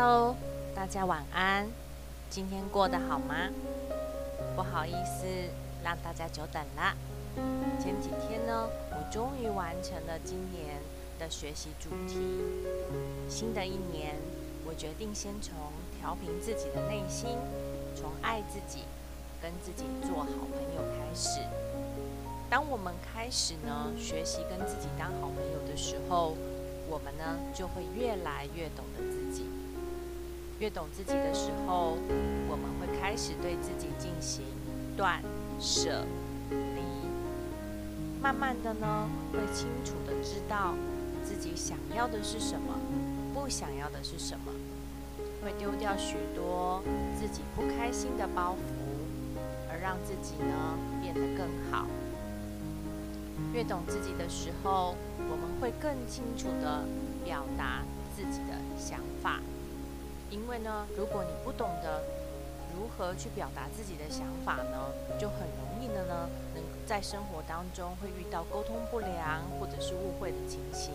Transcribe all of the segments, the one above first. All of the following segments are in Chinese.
Hello，大家晚安。今天过得好吗？不好意思，让大家久等了。前几天呢，我终于完成了今年的学习主题。新的一年，我决定先从调平自己的内心，从爱自己、跟自己做好朋友开始。当我们开始呢学习跟自己当好朋友的时候，我们呢就会越来越懂得自己。越懂自己的时候，我们会开始对自己进行断舍离。慢慢的呢，会清楚的知道自己想要的是什么，不想要的是什么，会丢掉许多自己不开心的包袱，而让自己呢变得更好。越懂自己的时候，我们会更清楚的表达自己的想法。因为呢，如果你不懂得如何去表达自己的想法呢，就很容易的呢，能在生活当中会遇到沟通不良或者是误会的情形。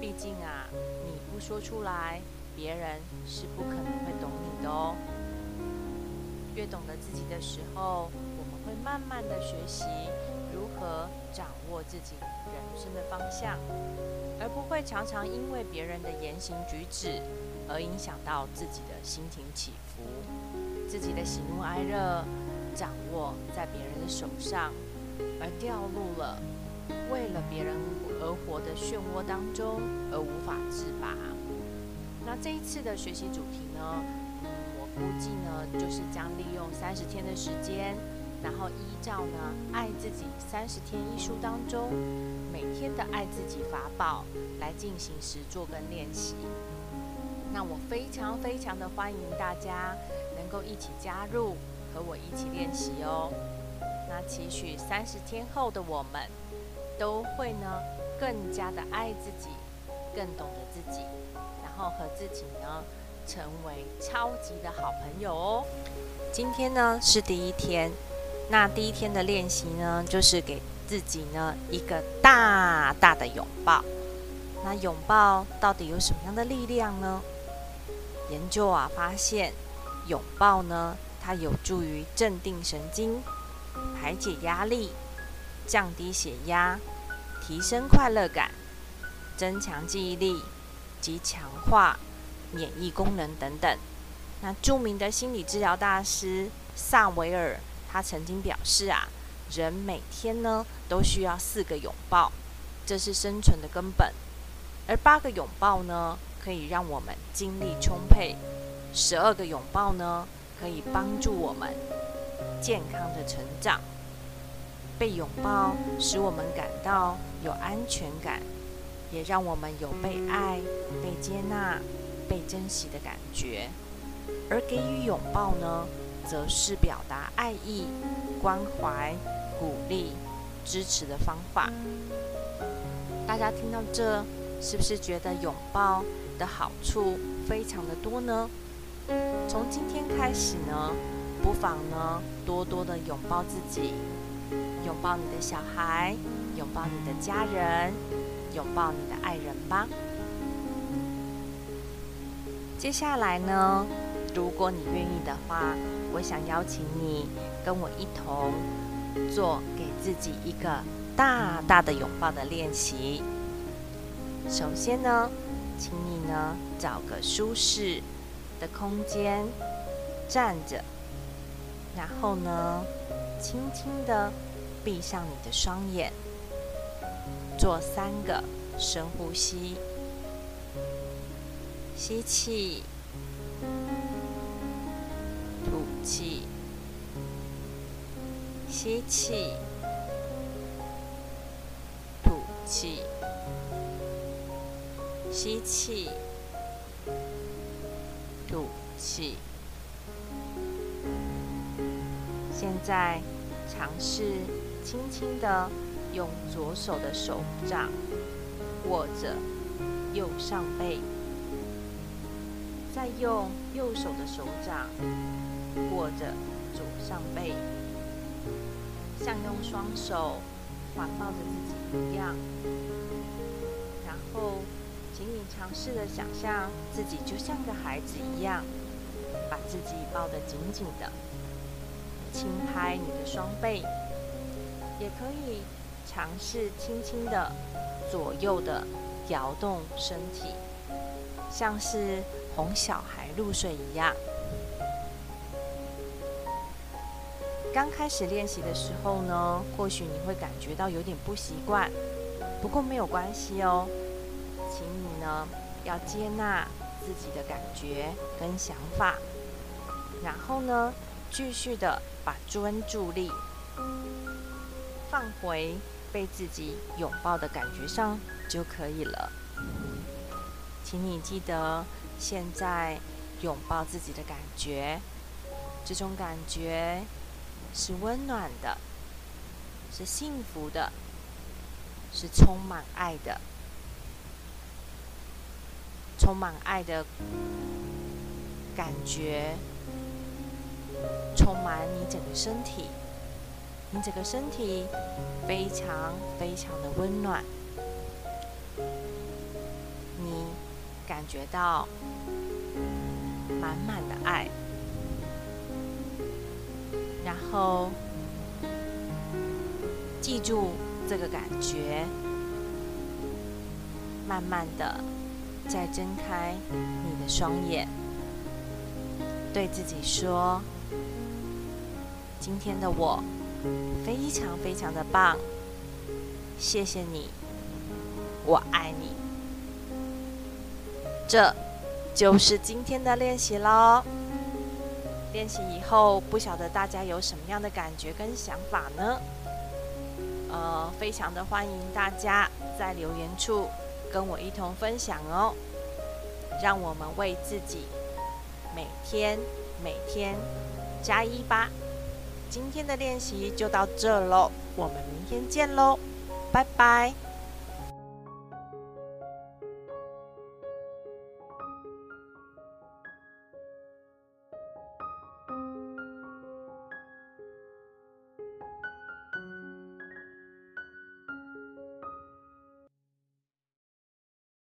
毕竟啊，你不说出来，别人是不可能会懂你的哦。越懂得自己的时候，我们会慢慢的学习如何掌握自己人生的方向，而不会常常因为别人的言行举止。而影响到自己的心情起伏，自己的喜怒哀乐掌握在别人的手上，而掉入了为了别人而活的漩涡当中，而无法自拔。那这一次的学习主题呢？我估计呢，就是将利用三十天的时间，然后依照呢《爱自己三十天》一书当中每天的爱自己法宝来进行实做跟练习。那我非常非常的欢迎大家能够一起加入，和我一起练习哦。那期许三十天后的我们，都会呢更加的爱自己，更懂得自己，然后和自己呢成为超级的好朋友哦。今天呢是第一天，那第一天的练习呢，就是给自己呢一个大大的拥抱。那拥抱到底有什么样的力量呢？研究啊，发现拥抱呢，它有助于镇定神经、排解压力、降低血压、提升快乐感、增强记忆力及强化免疫功能等等。那著名的心理治疗大师萨维尔，他曾经表示啊，人每天呢都需要四个拥抱，这是生存的根本，而八个拥抱呢。可以让我们精力充沛，十二个拥抱呢，可以帮助我们健康的成长。被拥抱使我们感到有安全感，也让我们有被爱、被接纳、被珍惜的感觉。而给予拥抱呢，则是表达爱意、关怀、鼓励、支持的方法。大家听到这，是不是觉得拥抱？的好处非常的多呢。从今天开始呢，不妨呢多多的拥抱自己，拥抱你的小孩，拥抱你的家人，拥抱你的爱人吧。接下来呢，如果你愿意的话，我想邀请你跟我一同做给自己一个大大的拥抱的练习。首先呢。请你呢找个舒适的空间站着，然后呢轻轻的闭上你的双眼，做三个深呼吸，吸气，吐气，吸气，吐气。吸气，吐气。现在尝试轻轻的用左手的手掌握着右上背，再用右手的手掌握着左上背，像用双手环抱着自己一样，然后。请你尝试的想象自己就像个孩子一样，把自己抱得紧紧的，轻拍你的双背，也可以尝试轻轻的左右的摇动身体，像是哄小孩入睡一样。刚开始练习的时候呢，或许你会感觉到有点不习惯，不过没有关系哦。请你呢要接纳自己的感觉跟想法，然后呢继续的把专注力放回被自己拥抱的感觉上就可以了。请你记得，现在拥抱自己的感觉，这种感觉。是温暖的，是幸福的，是充满爱的，充满爱的感觉，充满你整个身体，你整个身体非常非常的温暖，你感觉到满满的爱。然后，记住这个感觉，慢慢的再睁开你的双眼，对自己说：“今天的我非常非常的棒，谢谢你，我爱你。”这就是今天的练习喽。练习以后，不晓得大家有什么样的感觉跟想法呢？呃，非常的欢迎大家在留言处跟我一同分享哦。让我们为自己每天每天加一吧。今天的练习就到这喽，我们明天见喽，拜拜。